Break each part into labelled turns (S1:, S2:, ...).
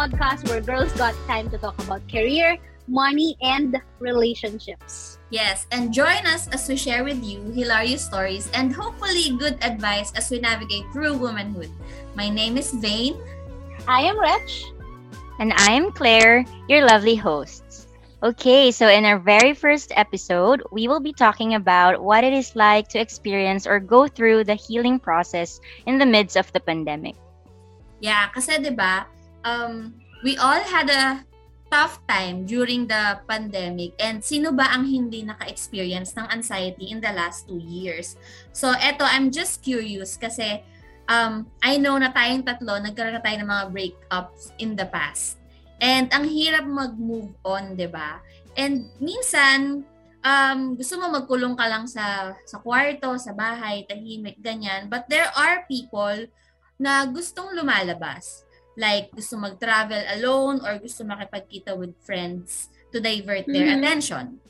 S1: podcast where girls got time to talk about career, money, and relationships.
S2: Yes, and join us as we share with you hilarious stories and hopefully good advice as we navigate through womanhood. My name is Vane.
S1: I am Rich.
S3: And I am Claire, your lovely hosts. Okay, so in our very first episode, we will be talking about what it is like to experience or go through the healing process in the midst of the pandemic.
S2: Yeah, kasi 'di ba, um we all had a tough time during the pandemic and sino ba ang hindi naka-experience ng anxiety in the last two years? So eto, I'm just curious kasi um, I know na tayong tatlo, nagkaroon na tayo ng mga breakups in the past. And ang hirap mag-move on, 'di ba? And minsan um, gusto mo magkulong ka lang sa sa kwarto, sa bahay, tahimik ganyan. But there are people na gustong lumalabas. Like gusto mag-travel alone or gusto makipagkita with friends to divert their mm-hmm. attention.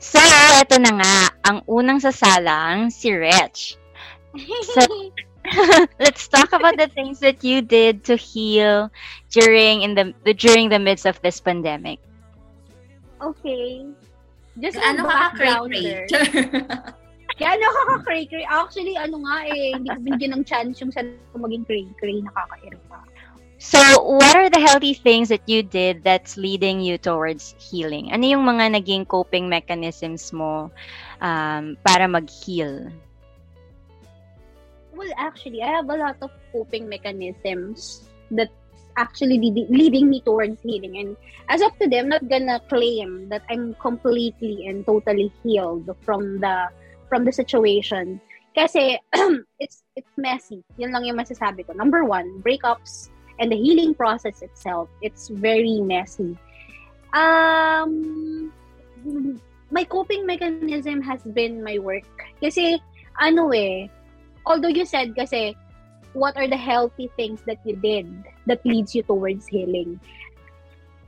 S3: So, ito na nga, ang unang sasalang si Rich. So, let's talk about the things that you did to heal during in the, during the midst of this pandemic.
S1: Okay. Just
S2: ano ka cray
S1: Kaya ano ka cray cray Actually, ano nga eh, hindi ko binigyan ng chance yung sa maging cray-cray, nakakairita.
S3: So, what are the healthy things that you did that's leading you towards healing? Ano yung mga naging coping mechanisms mo um, para mag-heal?
S1: Well, actually, I have a lot of coping mechanisms that actually leading me towards healing. And as of today, I'm not gonna claim that I'm completely and totally healed from the from the situation. Kasi it's it's messy. Yun lang yung masasabi ko. Number one, breakups and the healing process itself, it's very messy. Um, my coping mechanism has been my work. Kasi, ano eh, although you said kasi, what are the healthy things that you did that leads you towards healing?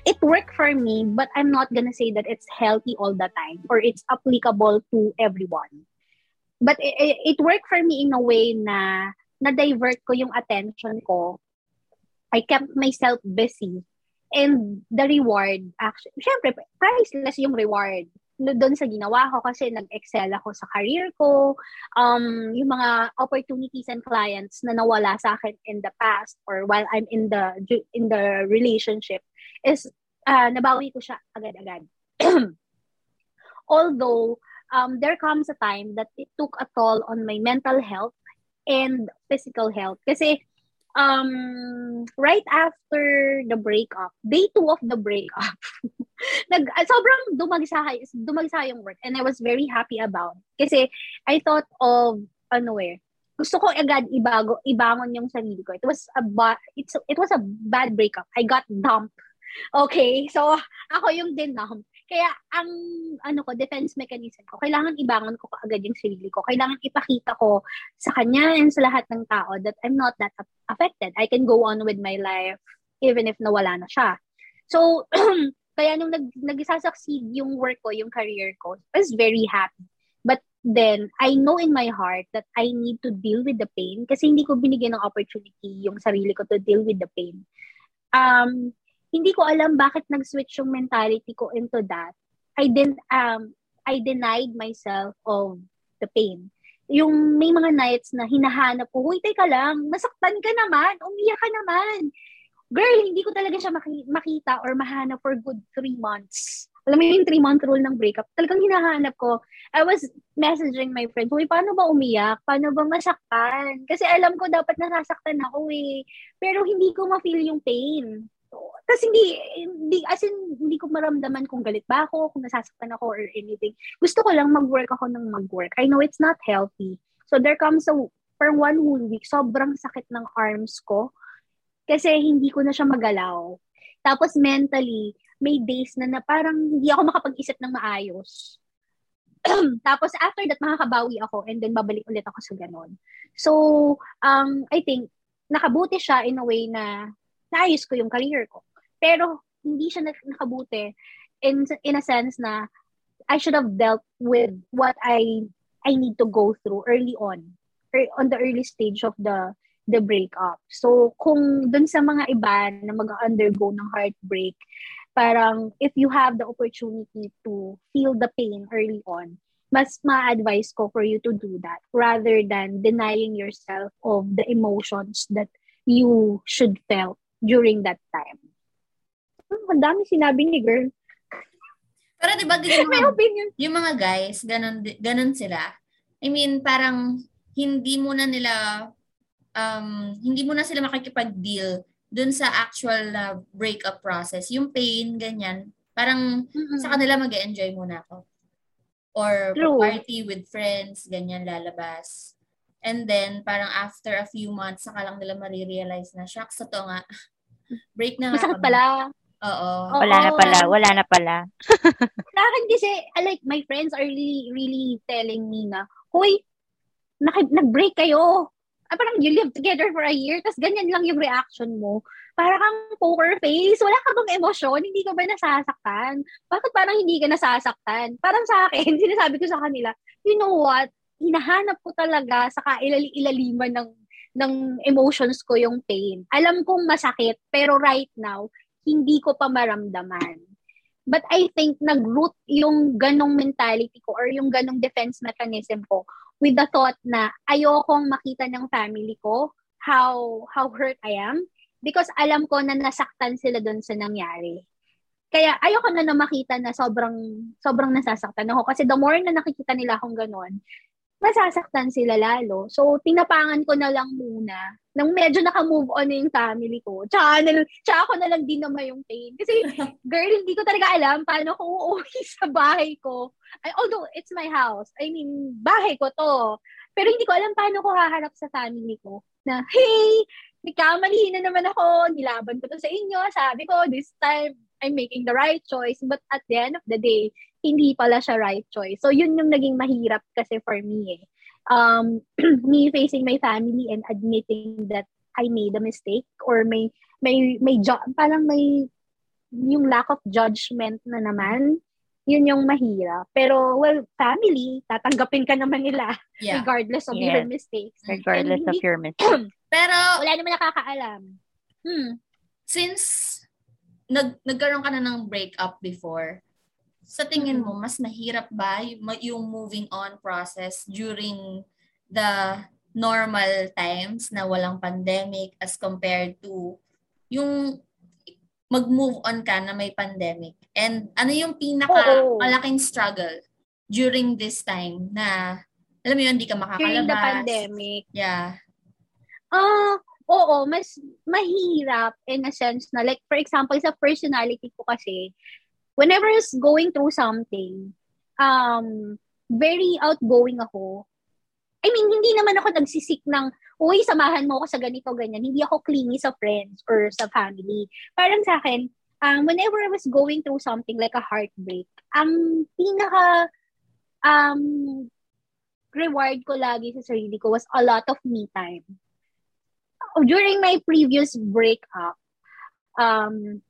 S1: It worked for me, but I'm not gonna say that it's healthy all the time or it's applicable to everyone. But it, it, worked for me in a way na na-divert ko yung attention ko. I kept myself busy. And the reward, actually, syempre, priceless yung reward doon sa ginawa ko kasi nag-excel ako sa career ko. Um, yung mga opportunities and clients na nawala sa akin in the past or while I'm in the in the relationship is uh, nabawi ko siya agad-agad. Although um, there comes a time that it took a toll on my mental health and physical health kasi um, right after the breakup, day two of the breakup, nag, uh, sobrang dumagsa, dumagsa yung work and I was very happy about it. Kasi I thought of, ano eh, gusto ko agad ibago, ibangon yung sarili ko. It was a ba- it's, it was a bad breakup. I got dumped. Okay, so ako yung dinump. Kaya ang ano ko, defense mechanism ko, kailangan ibangon ko agad yung sarili ko. Kailangan ipakita ko sa kanya and sa lahat ng tao that I'm not that affected. I can go on with my life even if nawala na siya. So, kaya nung nag, nag-succeed yung work ko, yung career ko, I was very happy. But then, I know in my heart that I need to deal with the pain kasi hindi ko binigyan ng opportunity yung sarili ko to deal with the pain. Um, hindi ko alam bakit nag-switch yung mentality ko into that. I didn't, um, I denied myself of the pain. Yung may mga nights na hinahanap ko, huy, teka lang, masaktan ka naman, umiyak ka naman. Girl, hindi ko talaga siya maki- makita or mahanap for good three months. Alam mo yung three-month rule ng breakup, talagang hinahanap ko. I was messaging my friends, huy, paano ba umiyak? Paano ba masaktan? Kasi alam ko dapat nasasaktan ako eh. Pero hindi ko ma-feel yung pain. Tapos hindi, hindi, as in, hindi ko maramdaman kung galit ba ako, kung nasasaktan ako or anything. Gusto ko lang mag-work ako ng mag-work. I know it's not healthy. So there comes a, for one whole week, sobrang sakit ng arms ko. Kasi hindi ko na siya magalaw. Tapos mentally, may days na na parang hindi ako makapag-isip ng maayos. Tapos after that, makakabawi ako and then babalik ulit ako sa ganon. So, um, I think, nakabuti siya in a way na naayos ko yung career ko. Pero hindi siya nakabuti in in a sense na I should have dealt with what I I need to go through early on or on the early stage of the the breakup. So, kung dun sa mga iba na mag-undergo ng heartbreak, parang if you have the opportunity to feel the pain early on, mas ma-advise ko for you to do that rather than denying yourself of the emotions that you should felt during that time. Oh, ang dami sinabi ni girl.
S2: Pero di ba yung mga, yung mga guys, ganun, ganun sila. I mean, parang hindi mo na nila um, hindi mo na sila makikipag-deal dun sa actual uh, breakup process. Yung pain, ganyan, parang mm-hmm. sa kanila mag enjoy muna ako. Or True. party with friends, ganyan lalabas. And then, parang after a few months, saka lang nila marirealize na, shucks, ito nga, break na
S1: nga Masakit pala.
S2: Oo.
S3: Wala na pala, wala na pala.
S1: sa akin kasi, like, my friends are really, really telling me na, Hoy, nag-break kayo ah, parang you live together for a year, tapos ganyan lang yung reaction mo. Para kang poker face, wala ka bang emosyon, hindi ka ba nasasaktan? Bakit parang hindi ka nasasaktan? Parang sa akin, sinasabi ko sa kanila, you know what, hinahanap ko talaga sa kailaliman ng ng emotions ko yung pain. Alam kong masakit, pero right now, hindi ko pa maramdaman. But I think nag-root yung ganong mentality ko or yung ganong defense mechanism ko with the thought na ayokong makita ng family ko how how hurt I am because alam ko na nasaktan sila doon sa nangyari. Kaya ayoko na na makita na sobrang sobrang nasasaktan ako kasi the more na nakikita nila akong ganoon, masasaktan sila lalo. So, tinapangan ko na lang muna nang medyo naka-move on na yung family ko. Tsaka, na, tsaka ako na lang din naman yung pain. Kasi, girl, hindi ko talaga alam paano ko uuwi sa bahay ko. I, although, it's my house. I mean, bahay ko to. Pero hindi ko alam paano ko haharap sa family ko. Na, hey, nagkamali na naman ako. Nilaban ko to sa inyo. Sabi ko, this time, I'm making the right choice. But at the end of the day, hindi pala siya right choice. So, yun yung naging mahirap kasi for me eh. Um, me facing my family and admitting that I made a mistake or may may may jo- parang may yung lack of judgment na naman yun yung mahirap. Pero, well, family, tatanggapin ka naman nila yeah. regardless of yes. your mistakes.
S3: Regardless of your mistakes.
S2: Pero,
S1: wala naman nakakaalam. Hmm.
S2: Since nag nagkaroon ka na ng breakup before, sa tingin mo, mas mahirap ba yung moving on process during the normal times na walang pandemic as compared to yung mag-move on ka na may pandemic? And ano yung pinaka Oo. malaking struggle during this time na alam mo yun, hindi ka makakalabas?
S1: During the pandemic.
S2: Yeah.
S1: Ah, uh, oo, mas mahirap in a sense na like for example sa personality ko kasi whenever I was going through something, um, very outgoing ako. I mean, hindi naman ako nagsisik ng, uy, samahan mo ako sa ganito, ganyan. Hindi ako clingy sa friends or sa family. Parang sa akin, um, whenever I was going through something like a heartbreak, ang pinaka um, reward ko lagi sa sarili ko was a lot of me time. During my previous breakup, um,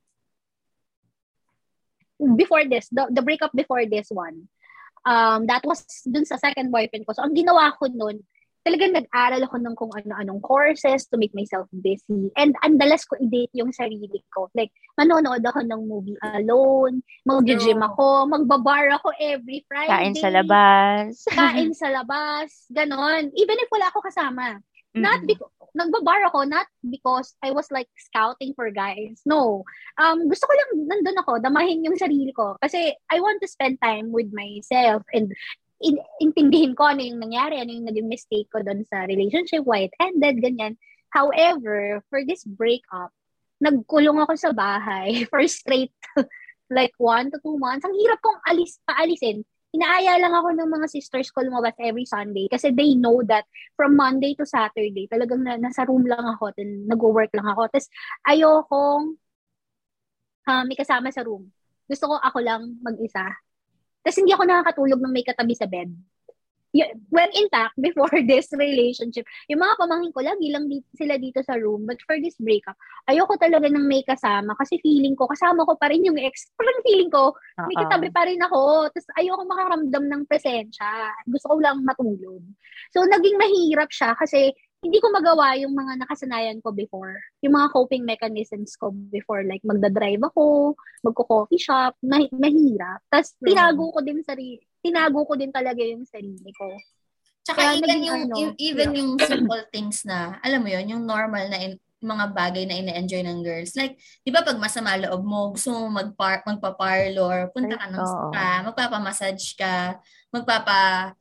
S1: before this, the, the breakup before this one, um, that was dun sa second boyfriend ko. So, ang ginawa ko nun, talagang nag-aral ako ng kung ano-anong courses to make myself busy. And ang dalas ko i-date yung sarili ko. Like, manonood ako ng movie alone, mag-gym ako, magbabar ako every Friday.
S3: Kain sa labas.
S1: kain sa labas. Ganon. Even if wala ako kasama. Mm-hmm. Not because, nagbabar ako not because I was like scouting for guys. No. Um, gusto ko lang nandun ako, damahin yung sarili ko. Kasi I want to spend time with myself and in, intindihin ko ano yung nangyari, ano yung naging mistake ko doon sa relationship, why it ended, ganyan. However, for this breakup, nagkulong ako sa bahay for straight like one to two months. Ang hirap kong alis, paalisin inaaya lang ako ng mga sisters ko lumabas every Sunday kasi they know that from Monday to Saturday, talagang na, nasa room lang ako, then nag-work lang ako. Tapos ayokong uh, may kasama sa room. Gusto ko ako lang mag-isa. Tapos hindi ako nakakatulog ng may katabi sa bed well, intact before this relationship, yung mga pamangkin ko, lagi lang dito, sila dito sa room. But for this breakup, ayoko talaga ng may kasama kasi feeling ko, kasama ko pa rin yung ex. Parang feeling ko, may katabi pa rin ako. Tapos ayoko makaramdam ng presensya. Gusto ko lang matulog. So, naging mahirap siya kasi hindi ko magawa yung mga nakasanayan ko before. Yung mga coping mechanisms ko before. Like, magdadrive ako, magko-coffee shop, mah- mahirap. Tapos,
S2: Hmm.
S1: tinago ko din sarili, tinago ko din talaga yung sarili ko.
S2: Tsaka
S1: Kaya
S2: even
S1: naging
S2: yung,
S1: ano,
S2: yung- even
S1: yeah.
S2: yung simple things na, alam mo yun, yung normal na in, mga bagay na ine-enjoy ng girls. Like, di ba pag masama loob mo, gusto mo magpar, magpa-parlor, punta ka ng spa, magpapa-massage ka, magpapa,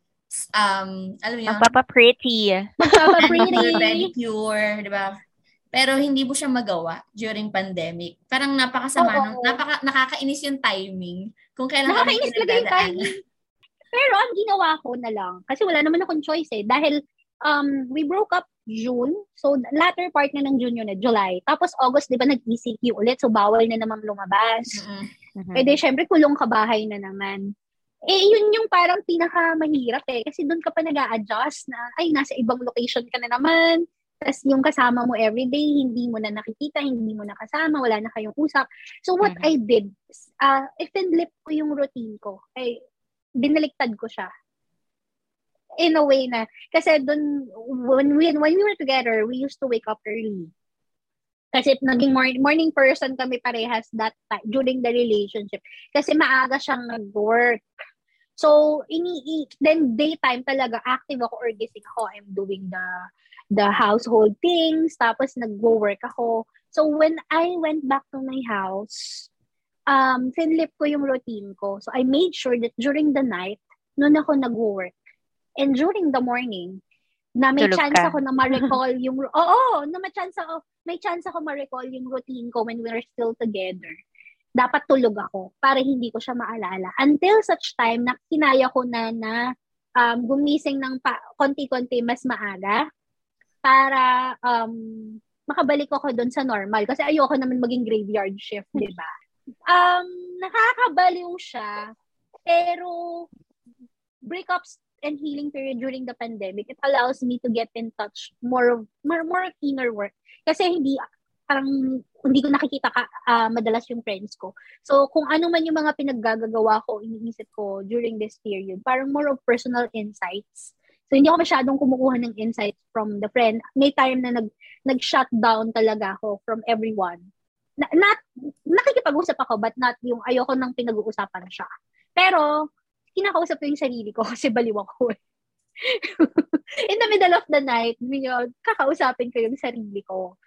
S2: um, alam mo yun,
S3: Magpapa-pretty.
S1: Magpapa-pretty.
S2: manicure, pedicure, di ba? Pero hindi mo siya magawa during pandemic. Parang napakasama,
S1: Oo.
S2: ng, napaka, nakakainis yung timing. Kung kailan ka
S1: Nakakainis talaga yung timing. Pero ang ginawa ko na lang, kasi wala naman akong choice eh, dahil um, we broke up June, so latter part na ng June yun eh, July. Tapos August, di ba, nag-ECQ ulit, so bawal na naman lumabas.
S3: Mhm.
S1: Eh di, syempre, kulong ka bahay na naman. Eh, yun yung parang pinaka-mahirap eh. Kasi doon ka pa nag adjust na, ay, nasa ibang location ka na naman. Tapos yung kasama mo everyday, hindi mo na nakikita, hindi mo na kasama, wala na kayong usap. So what
S3: Mhm.
S1: I did, uh, i-finlip ko yung routine ko. Ay, binaliktad ko siya. In a way na, kasi doon, when we, when we were together, we used to wake up early. Kasi naging morning, morning person kami parehas that time, during the relationship. Kasi maaga siyang nag-work. So, ini then daytime talaga active ako or gising ako. I'm doing the the household things, tapos nagwo-work ako. So, when I went back to my house, um, finlip ko yung routine ko. So, I made sure that during the night, noon ako nagwo-work. And during the morning, na may
S3: Tulog
S1: chance
S3: ka.
S1: ako na ma-recall yung, oo, na may chance ako, may chance ako ma-recall yung routine ko when we're still together. Dapat tulog ako para hindi ko siya maalala. Until such time na kinaya ko na na um, gumising ng pa, konti-konti mas maaga para um, makabalik ako doon sa normal. Kasi ayoko naman maging graveyard shift, di ba? Um, nakakabaliw siya, pero breakups and healing period during the pandemic, it allows me to get in touch more of, more, more inner work. Kasi hindi, parang, hindi ko nakikita ka, ah, madalas yung friends ko. So, kung ano man yung mga pinaggagawa ko, iniisip ko during this period, parang more of personal insights. So, hindi ako masyadong kumukuha ng insights from the friend. May time na nag, nag-shut down talaga ako from everyone. Na, not, nakikipag-usap ako, but not yung ayoko nang pinag-uusapan siya. Pero, kinakausap ko yung sarili ko kasi baliw ako eh. In the middle of the night, yun, kakausapin ko yung sarili ko.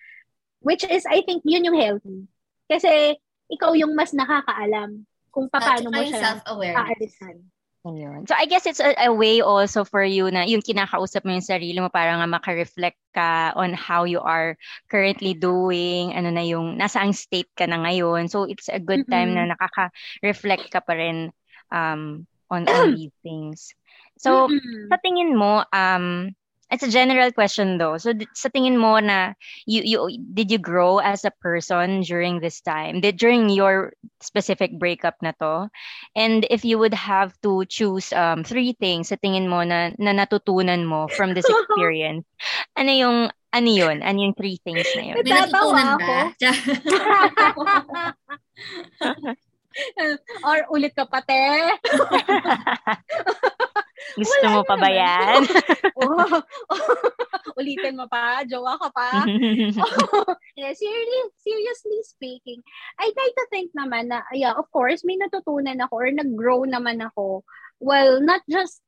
S1: Which is, I think, yun yung healthy. Kasi, ikaw yung mas nakakaalam kung paano
S2: At
S1: mo siya aalisan.
S3: Ayun. So I guess it's a, a way also for you na yung kinakausap mo yung sarili mo para nga maka-reflect ka on how you are currently doing, ano na yung, nasa ang state ka na ngayon. So it's a good time na nakaka-reflect ka pa rin um, on, on these things. So,
S1: Mm-mm.
S3: sa tingin mo, um, it's a general question though. So, d- sa tingin mo na you, you did you grow as a person during this time? Did during your specific breakup na to? And if you would have to choose um three things sa tingin mo na, na natutunan mo from this experience, ano yung ano yun? Ano yung three things na yun?
S2: May
S1: Natatawa
S2: natutunan
S1: ako.
S2: ba?
S1: Or ulit ka pa, te.
S3: Gusto
S1: Wala
S3: mo pa ba yan?
S1: Oh, Ulitin mo pa, jowa ka pa. yeah, seriously, seriously speaking, I try to think naman na, yeah, of course, may natutunan ako or nag-grow naman ako. Well, not just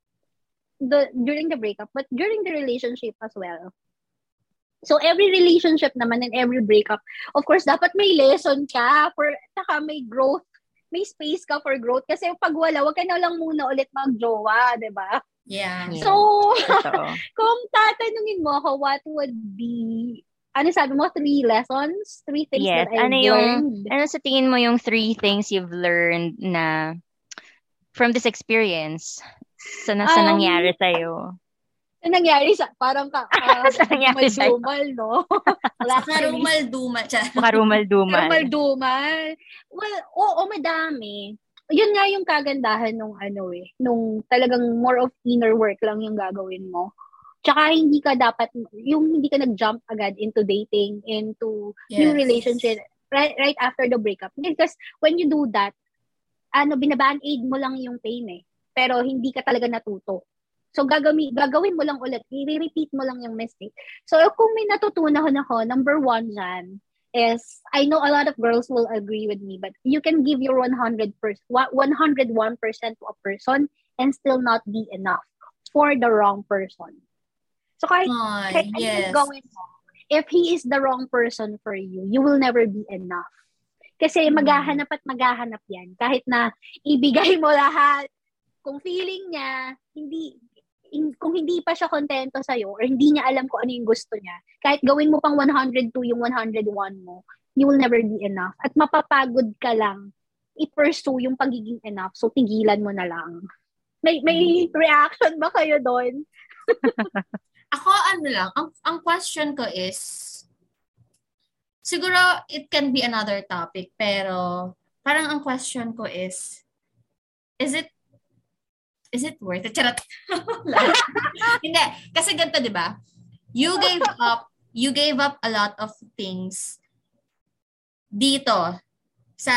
S1: the during the breakup, but during the relationship as well. So, every relationship naman and every breakup, of course, dapat may lesson ka for, saka may growth, may space ka for growth. Kasi pag wala, wag ka na lang muna ulit mag-jowa, di ba?
S2: yeah.
S3: Yeah.
S1: So, kung tatanungin mo ako, what would be, ano sabi mo, three lessons? Three things
S3: Yes,
S1: that I've
S3: ano yung-
S1: learned?
S3: Ano sa tingin mo yung three things you've learned na from this experience sa, na, sa
S1: Um,
S3: nangyari sa'yo?
S1: Ano nangyari sa, parang ka, uh,
S3: Sa nangyari sa'yo?
S1: dumal, no? Wala
S2: Saka
S1: actually.
S2: rumal-duma. Tiyan.
S3: Makarumal-dumal.
S1: Dumal. Well, oo, madami. Yun nga yung kagandahan nung ano eh, nung talagang more of inner work lang yung gagawin mo. Tsaka hindi ka dapat, yung hindi ka nag-jump agad into dating, into new
S2: Yes.
S1: relationship right right after the breakup. Because when you do that, ano, binaband aid mo lang yung pain eh. Pero hindi ka talaga natuto. So, gagawin, gagawin mo lang ulit. I-repeat mo lang yung mistake. So, kung may natutunan ako, number one dyan, is I know a lot of girls will agree with me, but you can give your 100 101% to a person and still not be enough for the wrong person. So kahit,
S2: Ay,
S1: kahit
S2: yes.
S1: gawin mo, if he is the wrong person for you, you will never be enough. Kasi
S2: Mm.
S1: maghahanap at maghahanap yan. Kahit na ibigay mo lahat, kung feeling niya, hindi, in- kung hindi pa siya kontento sa'yo or hindi niya alam kung ano yung gusto niya, kahit gawin mo pang 102 yung 101 mo, you will never be enough. At mapapagod ka lang i-pursue yung pagiging enough. So, tigilan mo na lang. May, may reaction ba kayo doon?
S2: Ako, ano lang, ang, ang question ko is, siguro it can be another topic, pero parang ang question ko is, is it, is it worth it? Charot. Hindi. Kasi ganito, di ba? You gave up, you gave up a lot of things dito sa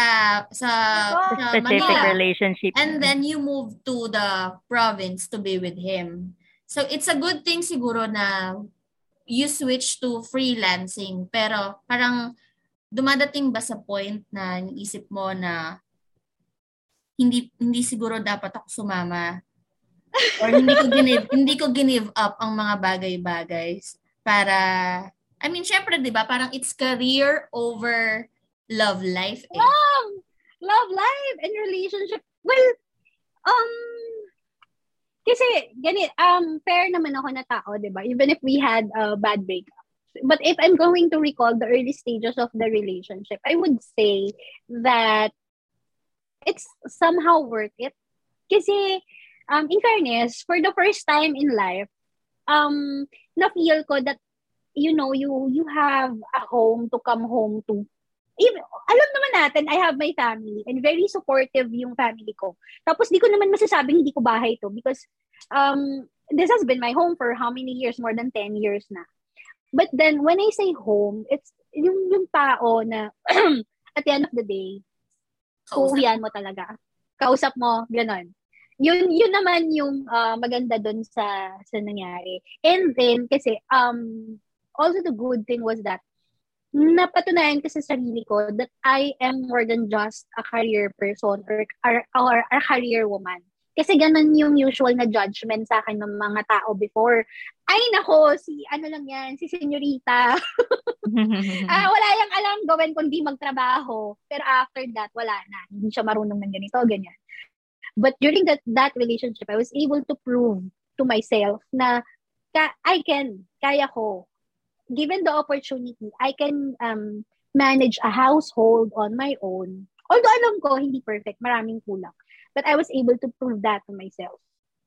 S2: sa, sa
S3: Specific
S2: Manila.
S3: relationship.
S2: And then you move to the province to be with him. So it's a good thing siguro na you switch to freelancing. Pero parang dumadating ba sa point na isip mo na hindi hindi siguro dapat ako sumama or hindi ko ginive, hindi ko ginive up ang mga bagay-bagay para I mean, syempre, 'di ba? Parang it's career over love life. Eh.
S1: Love! Love life and relationship. Well, um, kasi, ganit, um, fair naman ako na tao, di ba? Even if we had a bad breakup. But if I'm going to recall the early stages of the relationship, I would say that it's somehow worth it. Kasi, um, in fairness, for the first time in life, um, na-feel ko that, you know, you you have a home to come home to even, alam naman natin, I have my family and very supportive yung family ko. Tapos di ko naman masasabing hindi ko bahay to because um, this has been my home for how many years? More than 10 years na. But then, when I say home, it's yung, yung tao na at the end of the day. Uuwian mo talaga. Kausap mo, ganon. Yun, yun naman yung uh, maganda dun sa, sa nangyari. And then, kasi, um, also the good thing was that napatunayan ko sa sarili ko that I am more than just a career person or, or, or a career woman. Kasi ganun yung usual na judgment sa akin ng mga tao before. Ay nako, si ano lang yan, si senyorita. ah, wala yang alam gawin kundi magtrabaho. Pero after that, wala na. Hindi siya marunong ng ganito, ganyan. But during that that relationship, I was able to prove to myself na ka- I can, kaya ko, given the opportunity, I can um, manage a household on my own. Although alam ko, hindi perfect, maraming kulang. But I was able to prove that to myself.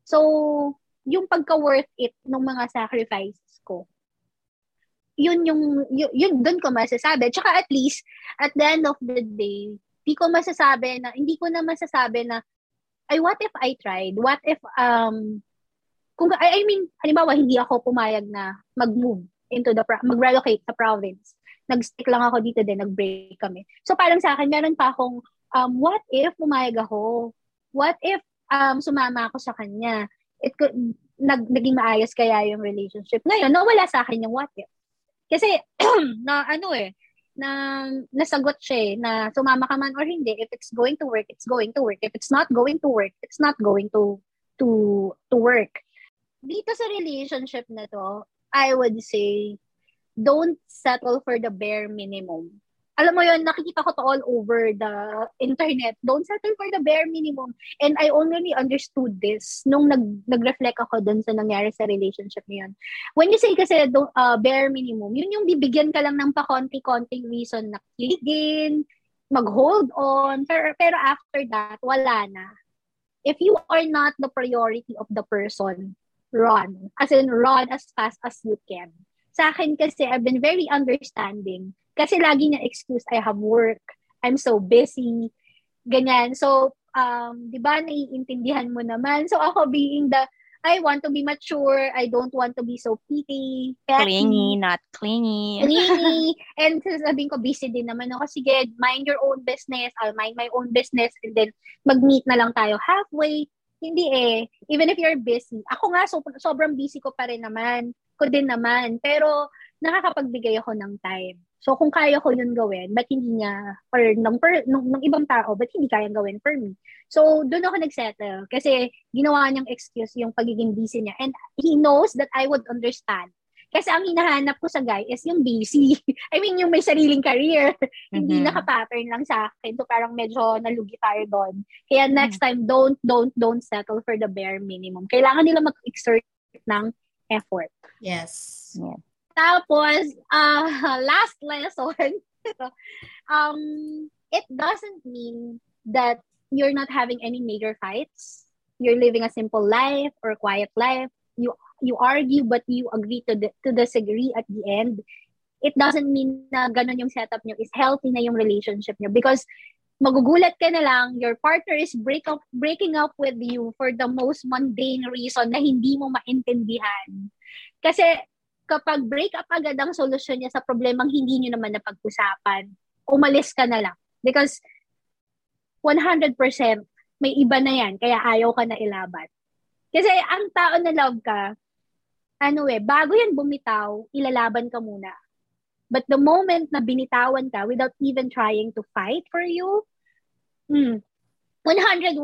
S1: So, yung pagka-worth it ng mga sacrifices ko, yun yung, yun, yun doon ko masasabi. Tsaka at least, at the end of the day, hindi ko masasabi na, hindi ko na masasabi na, ay, what if I tried? What if, um, kung, I, I mean, halimbawa, hindi ako pumayag na mag-move into the, mag-relocate sa province. Nag-stick lang ako dito din, nag-break kami. So parang sa akin, meron pa akong, um, what if pumayag ako? What if um, sumama ako sa kanya? It could, nag, naging maayos kaya yung relationship. Ngayon, nawala sa akin yung what if. Kasi, na ano eh, na nasagot siya eh, na sumama ka man or hindi, if it's going to work, it's going to work. If it's not going to work, it's not going to to to work. Dito sa relationship na to, I would say, don't settle for the bare minimum. Alam mo yon nakikita ko to all over the internet. Don't settle for the bare minimum. And I only understood this nung nag, nag-reflect ako dun sa nangyari sa relationship niyon. When you say kasi do, uh, bare minimum, yun yung bibigyan ka lang ng pa-konti-konting reason na kiligin, mag-hold on, pero, pero after that, wala na. If you are not the priority of the person, run. As in, run as fast as you can. Sa akin kasi, I've been very understanding. Kasi lagi niya excuse, I have work, I'm so busy, ganyan. So, um, di ba, naiintindihan mo naman. So, ako being the, I want to be mature, I don't want to be so petty, petty,
S3: clingy, not clingy.
S1: clingy. and sasabihin ko, busy din naman ako. Sige, mind your own business. I'll mind my own business. And then, mag-meet na lang tayo halfway. Hindi eh. Even if you're busy. Ako nga, so, sobrang busy ko pa rin naman. Ko din naman. Pero, nakakapagbigay ako ng time. So, kung kaya ko yun gawin, ba't hindi niya, or ng, per, ng, ng ibang tao, ba't hindi kayang gawin for me? So, doon ako nagsettle. Kasi, ginawa niyang excuse yung pagiging busy niya. And he knows that I would understand. Kasi ang hinahanap ko sa guy is yung busy. I mean, yung may sariling career. Mm-hmm. Hindi naka-pattern lang sa akin. So, parang medyo nalugi tayo doon. Kaya next mm-hmm. time, don't, don't, don't settle for the bare minimum. Kailangan nila mag-exert ng effort.
S2: Yes.
S3: Yeah.
S1: Tapos, uh, last lesson, um, it doesn't mean that you're not having any major fights. You're living a simple life or quiet life. You you argue but you agree to, the, to disagree at the end, it doesn't mean na ganun yung setup nyo is healthy na yung relationship nyo because magugulat ka na lang, your partner is break up, breaking up with you for the most mundane reason na hindi mo maintindihan. Kasi kapag break up agad ang solusyon niya sa problemang hindi nyo naman napag-usapan, umalis ka na lang. Because 100% may iba na yan, kaya ayaw ka na ilaban. Kasi ang tao na love ka, ano eh, bago yan bumitaw, ilalaban ka muna. But the moment na binitawan ka without even trying to fight for you, hmm, 101%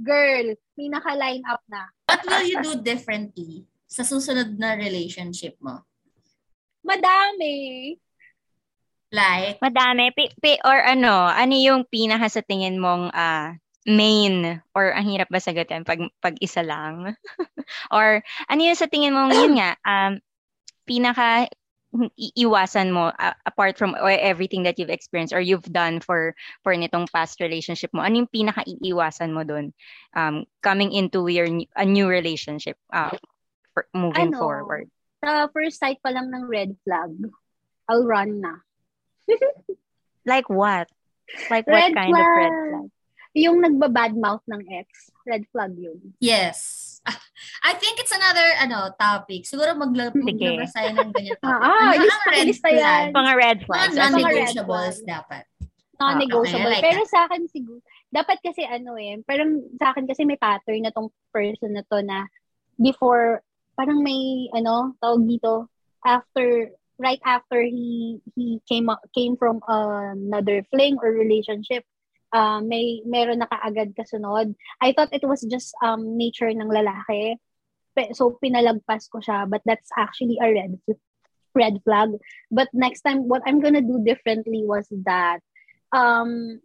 S1: girl, may naka-line up na.
S2: What will you do differently sa susunod na relationship mo?
S1: Madami.
S2: Like?
S3: Madami. P- p- or ano, ano yung pinaka sa tingin mong uh, main or ang hirap ba sagutin pag pag isa lang? or ano yung sa tingin mo yun nga um pinaka iiwasan mo uh, apart from everything that you've experienced or you've done for for nitong past relationship mo ano yung pinaka iiwasan mo doon um coming into your a new relationship uh, for moving
S1: ano,
S3: forward
S1: sa first sight pa lang ng red flag I'll run na
S3: like what like red what kind flag. of red flag
S1: yung nagbabad mouth ng ex, red flag yun.
S2: Yes. I think it's another ano topic. Siguro maglab maglabas tayo ng ganyan topic.
S1: ah, ano ang
S2: red flag?
S3: Mga red flags.
S2: Mga non-negotiables dapat.
S1: Non-negotiable. Okay, like pero that. sa akin siguro, dapat kasi ano eh, parang sa akin kasi may pattern na tong person na to na before, parang may ano, tawag dito, after right after he he came came from uh, another fling or relationship uh, may meron na kaagad kasunod. I thought it was just um nature ng lalaki. So pinalagpas ko siya, but that's actually a red red flag. But next time what I'm gonna do differently was that um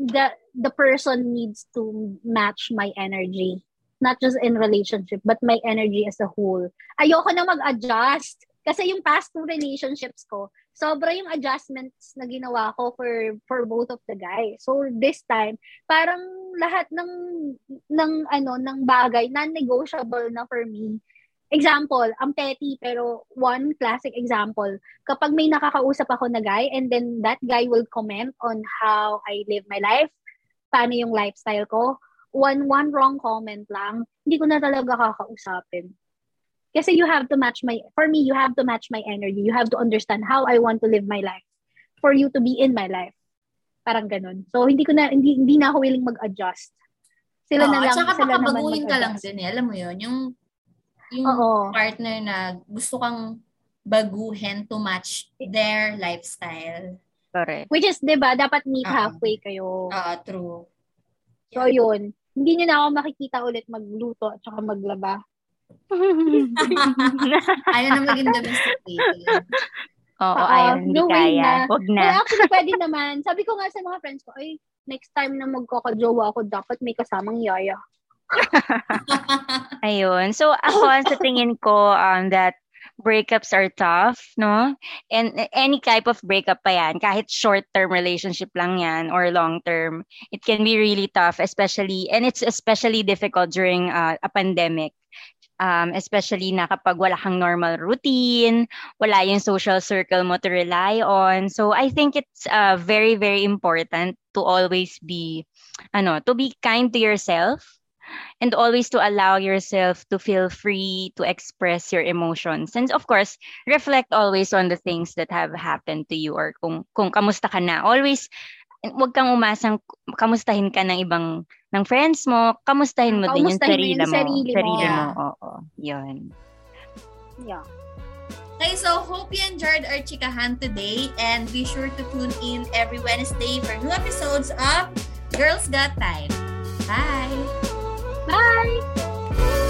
S1: the the person needs to match my energy not just in relationship but my energy as a whole ayoko na mag-adjust kasi yung past two relationships ko sobra yung adjustments na ginawa ko for for both of the guys. So this time, parang lahat ng ng ano ng bagay non-negotiable na for me. Example, ang petty pero one classic example, kapag may nakakausap ako na guy and then that guy will comment on how I live my life, paano yung lifestyle ko, one one wrong comment lang, hindi ko na talaga kakausapin. Kasi you have to match my, for me, you have to match my energy. You have to understand how I want to live my life for you to be in my life. Parang ganun. So, hindi ko na, hindi, hindi na ako willing mag-adjust. Sila
S2: oh,
S1: na lang,
S2: at saka sila naman ka lang din eh. Alam mo yun, yung, yung Oo. partner na gusto kang baguhin to match their lifestyle.
S3: Correct.
S1: Which is, di ba, dapat meet uh-huh. halfway kayo.
S2: Oo, uh, true.
S1: So, yun. Hindi nyo na ako makikita ulit magluto at saka maglaba.
S2: ayaw na maging domesticated.
S3: Oo, uh, ayaw, hindi no kaya. Na. Huwag na.
S1: Well, actually, pwede naman. Sabi ko nga sa mga friends ko, ay, next time na magkakajowa ako, dapat may kasamang yaya.
S3: Ayun. So, ako, sa tingin ko, um, that breakups are tough, no? And any type of breakup pa yan, kahit short-term relationship lang yan or long-term, it can be really tough, especially, and it's especially difficult during uh, a pandemic um, especially na kapag wala kang normal routine, wala yung social circle mo to rely on. So I think it's uh, very, very important to always be, ano, to be kind to yourself and always to allow yourself to feel free to express your emotions. And of course, reflect always on the things that have happened to you or kung, kung kamusta ka na. Always, wag kang umasang kamustahin ka ng ibang ng friends mo, kamustahin mo din yung
S1: Kamustahin
S3: sarili
S1: yung
S3: mo.
S1: sarili mo.
S3: Sarili mo,
S2: Yeah.
S3: oo. Yun.
S1: Yeah.
S2: Okay, so hope you enjoyed our chikahan today and be sure to tune in every Wednesday for new episodes of Girls Got Time. Bye!
S1: Bye.